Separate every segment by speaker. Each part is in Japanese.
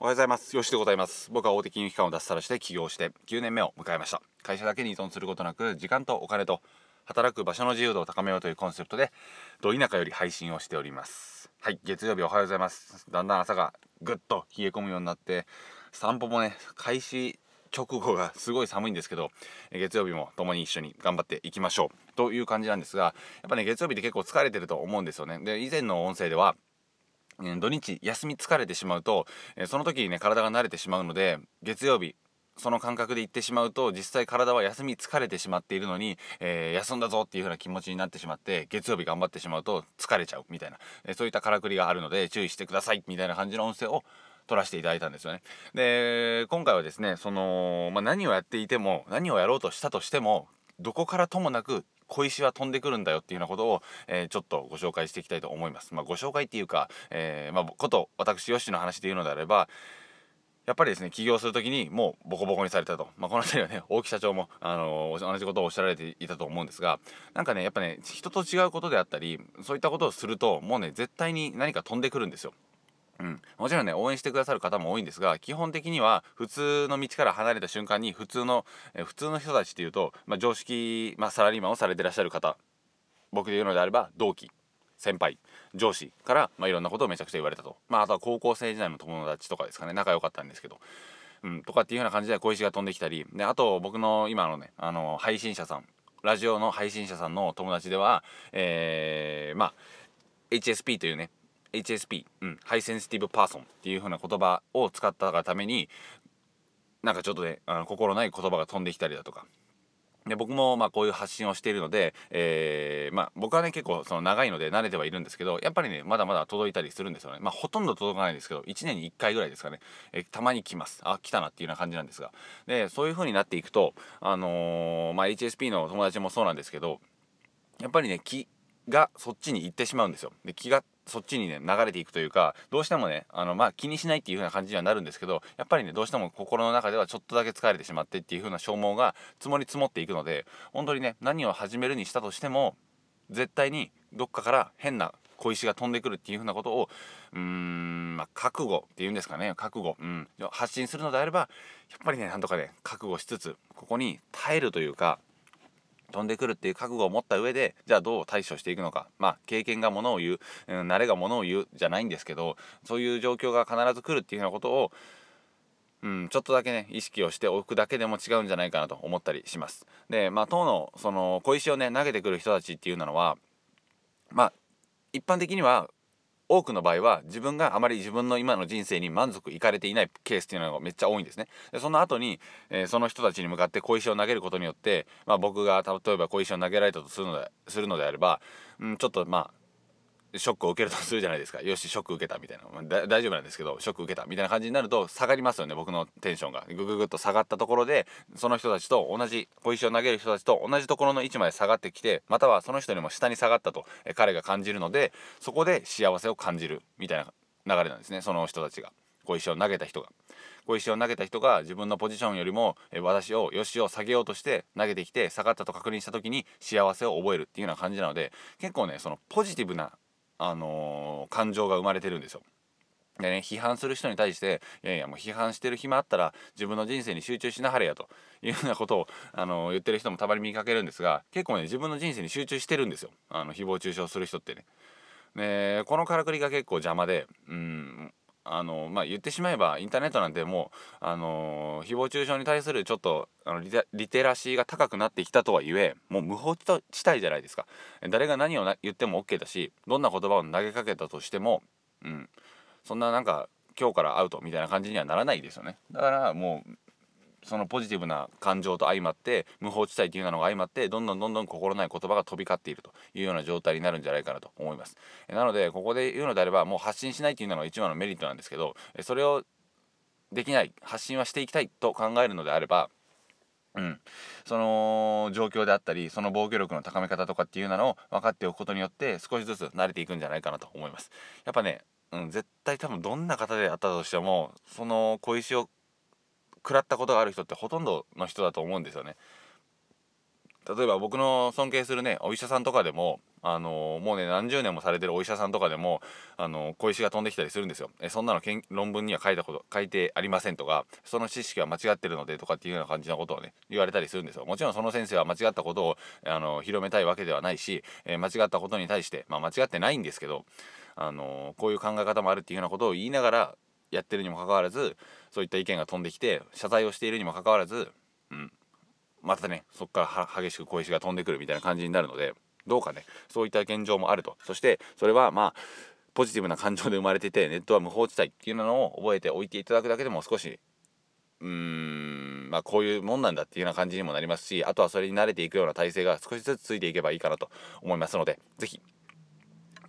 Speaker 1: おはようございます。よしでございます。僕は大手金融機関を脱サラして起業して9年目を迎えました。会社だけに依存することなく、時間とお金と働く場所の自由度を高めようというコンセプトで、ど田舎より配信をしております。はい、月曜日おはようございます。だんだん朝がぐっと冷え込むようになって、散歩もね、開始直後がすごい寒いんですけど、月曜日も共に一緒に頑張っていきましょう。という感じなんですが、やっぱね、月曜日って結構疲れてると思うんですよね。で、以前の音声では、土日休み疲れてしまうと、えその時にね体が慣れてしまうので月曜日その感覚で行ってしまうと実際体は休み疲れてしまっているのに、えー休んだぞっていう風な気持ちになってしまって月曜日頑張ってしまうと疲れちゃうみたいな、えーそういったからくりがあるので注意してくださいみたいな感じの音声を取らせていただいたんですよね。で今回はですねその、まあ、何をやっていても何をやろうとしたとしてもどこからともなく小石は飛んでくるんだよっていうようなことを、えーちょっとご紹介していきたいと思います。まあ、ご紹介っていうか、えーまあ、こと私ヨッシーの話で言うのであればやっぱりですね起業する時にもうボコボコにされたと、まあ、この辺りはね大木社長も、あのー同じことをおっしゃられていたと思うんですがなんかねやっぱね人と違うことであったりそういったことをするともうね絶対に何か飛んでくるんですよ。うん、もちろんね応援してくださる方も多いんですが基本的には普通の道から離れた瞬間に普通の、え普通の人たちっていうと、まあ、常識、まあ、サラリーマンをされてらっしゃる方僕で言うのであれば同期先輩上司から、まあ、いろんなことをめちゃくちゃ言われたと、まあ、あとは高校生時代の友達とかですかね。仲良かったんですけど、うん、とかっていうような感じで小石が飛んできたり。であと僕の今のねあの配信者さんラジオの配信者さんの友達では、えーまあ HSP というね HSP、うん、 Highly Sensitive Person っていう風な言葉を使ったがためになんかちょっとねあの心ない言葉が飛んできたりだとか。で僕もまあこういう発信をしているので、えーまあ、僕はね結構その長いので慣れてはいるんですけどやっぱりねまだまだ届いたりするんですよね。まあほとんど届かないんですけど1年に1回ぐらいですかね、えーたまに来ます。あ来たなっていうような感じなんですが。でそういう風になっていくとあのーまあ HSP の友達もそうなんですけどやっぱりね気がそっちに行ってしまうんですよ。で気がそっちにね流れていくというかどうしてもねあのまあ気にしないっていう風な感じにはなるんですけどやっぱりねどうしても心の中ではちょっとだけ疲れてしまってっていう風な消耗が積もり積もっていくので本当にね何を始めるにしたとしても絶対にどっかから変な小石が飛んでくるっていう風なことをうーんまあ覚悟っていうんですかね覚悟、うん、発信するのであればやっぱりねなんとかね覚悟しつつここに耐えるというか飛んでくるっていう覚悟を持った上でじゃあどう対処していくのかまあ経験がものを言う、うん、慣れがものを言うじゃないんですけどそういう状況が必ず来るっていうようなことをうん、ちょっとだけね意識をしておくだけでも違うんじゃないかなと思ったりします。でまあ当のその小石をね投げてくる人たちっていうのはまあ一般的には多くの場合は自分があまり自分の今の人生に満足いかれていないケースっていうのがめっちゃ多いんですね。でその後に、えーその人たちに向かって小石を投げることによって、まあ、僕が例えば小石を投げられたとするのでするのであれば、うん、ちょっとまあショックを受けるとするじゃないですか。よしショック受けたみたいな、まあ大丈夫なんですけどショック受けたみたいな感じになると下がりますよね。僕のテンションが。グググッと下がったところでその人たちと同じ小石を投げる人たちと同じところの位置まで下がってきてまたはその人よりも下に下がったとえ彼が感じるのでそこで幸せを感じるみたいな流れなんですね。その人たちが。小石を投げた人が。小石を投げた人が自分のポジションよりも私をよしを下げようとして投げてきて下がったと確認した時に幸せを覚えるっていうような感じなので結構ねそのポジティブなあのー感情が生まれてるんですよ。でね批判する人に対していやいやもう批判してる暇あったら自分の人生に集中しなはれやというようなことを、あのー言ってる人もたまに見かけるんですが結構ね自分の人生に集中してるんですよあの誹謗中傷する人ってね。でこのからくりが結構邪魔でうんあのまあ、言ってしまえばインターネットなんてもうあの誹謗中傷に対するちょっとあのリテラシーが高くなってきたとはいえもう無法地帯じゃないですか。誰が何を言っても OK だしどんな言葉を投げかけたとしても、うん、そんななんか今日からアウトみたいな感じにはならないですよね。だからもうそのポジティブな感情と相まって無法地帯っていうのが相まってどんどんどんどん心ない言葉が飛び交っているというような状態になるんじゃないかなと思います。なのでここで言うのであればもう発信しないっていうのが一番のメリットなんですけどそれをできない発信はしていきたいと考えるのであればうん、その状況であったりその防御力の高め方とかっていうのを分かっておくことによって少しずつ慣れていくんじゃないかなと思います。やっぱね、うん、絶対多分どんな方であったとしてもその小石を食らったことがある人ってほとんどの人だと思うんですよね。例えば僕の尊敬するねお医者さんとかでもあのもうね何十年もされてるお医者さんとかでもあの小石が飛んできたりするんですよ。えそんなの論文には書いたこと書いてありませんとかその知識は間違ってるのでとかっていうような感じのことをね言われたりするんですよ。もちろんその先生は間違ったことをあの広めたいわけではないし、えー、間違ったことに対して、まあ、間違ってないんですけどあのこういう考え方もあるっていうようなことを言いながらやってるにもかかわらずそういった意見が飛んできて謝罪をしているにもかかわらず、うん、またねそこから激しく小石が飛んでくるみたいな感じになるのでどうかねそういった現状もあると。そしてそれはまあポジティブな感情で生まれててネットは無法地帯っていうのを覚えておいていただくだけでも少しうーんまあこういうもんなんだっていうような感じにもなりますしあとはそれに慣れていくような体制が少しずつついていけばいいかなと思いますので是非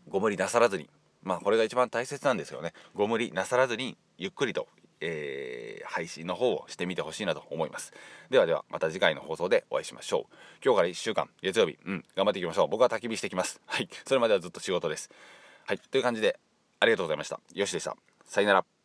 Speaker 1: ご無理なさらずにまあこれが一番大切なんですよね。ご無理なさらずにゆっくりとえー、配信の方をしてみてほしいなと思います。ではではまた次回の放送でお会いしましょう。今日から1週間月曜日うん頑張っていきましょう。僕は焚き火してきます。はい。それまではずっと仕事です。はい。という感じでありがとうございました。よしでした。さよなら。